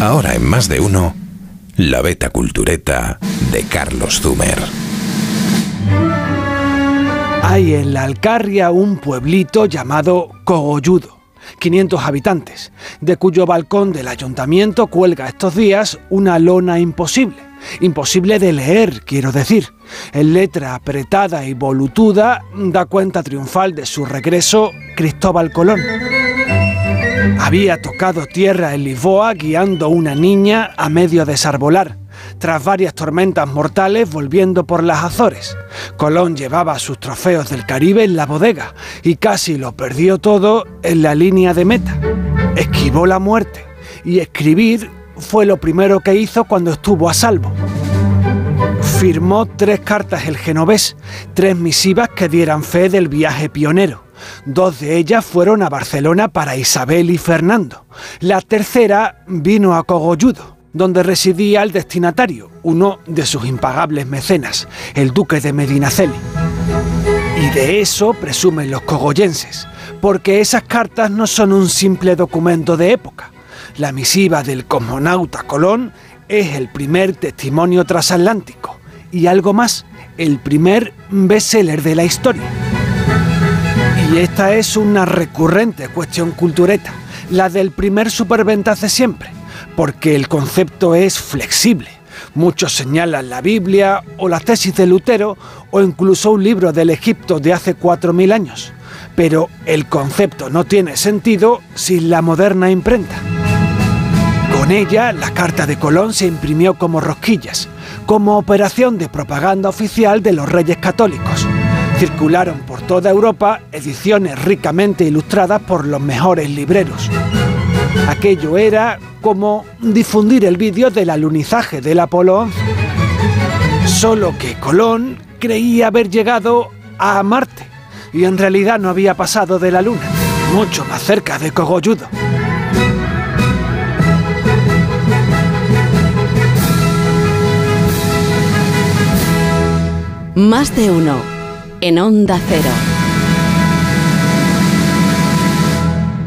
Ahora en más de uno, la beta cultureta de Carlos Zumer. Hay en la Alcarria un pueblito llamado Cogolludo, 500 habitantes, de cuyo balcón del ayuntamiento cuelga estos días una lona imposible. Imposible de leer, quiero decir. En letra apretada y volutuda da cuenta triunfal de su regreso Cristóbal Colón. Había tocado tierra en Lisboa guiando una niña a medio desarbolar, tras varias tormentas mortales volviendo por las Azores. Colón llevaba sus trofeos del Caribe en la bodega y casi lo perdió todo en la línea de meta. Esquivó la muerte y escribir fue lo primero que hizo cuando estuvo a salvo. Firmó tres cartas el genovés, tres misivas que dieran fe del viaje pionero. Dos de ellas fueron a Barcelona para Isabel y Fernando. La tercera vino a Cogolludo, donde residía el destinatario, uno de sus impagables mecenas, el duque de Medinaceli. Y de eso presumen los cogollenses, porque esas cartas no son un simple documento de época. La misiva del cosmonauta Colón es el primer testimonio transatlántico y algo más, el primer bestseller de la historia. Y esta es una recurrente cuestión cultureta, la del primer superventas de siempre, porque el concepto es flexible. Muchos señalan la Biblia o las tesis de Lutero o incluso un libro del Egipto de hace 4.000 años. Pero el concepto no tiene sentido sin la moderna imprenta. Con ella, la carta de Colón se imprimió como rosquillas, como operación de propaganda oficial de los reyes católicos. Circularon por toda Europa ediciones ricamente ilustradas por los mejores libreros. Aquello era como difundir el vídeo del alunizaje del Apolo 11. Solo que Colón creía haber llegado a Marte y en realidad no había pasado de la Luna, mucho más cerca de Cogolludo. Más de uno en Onda Cero.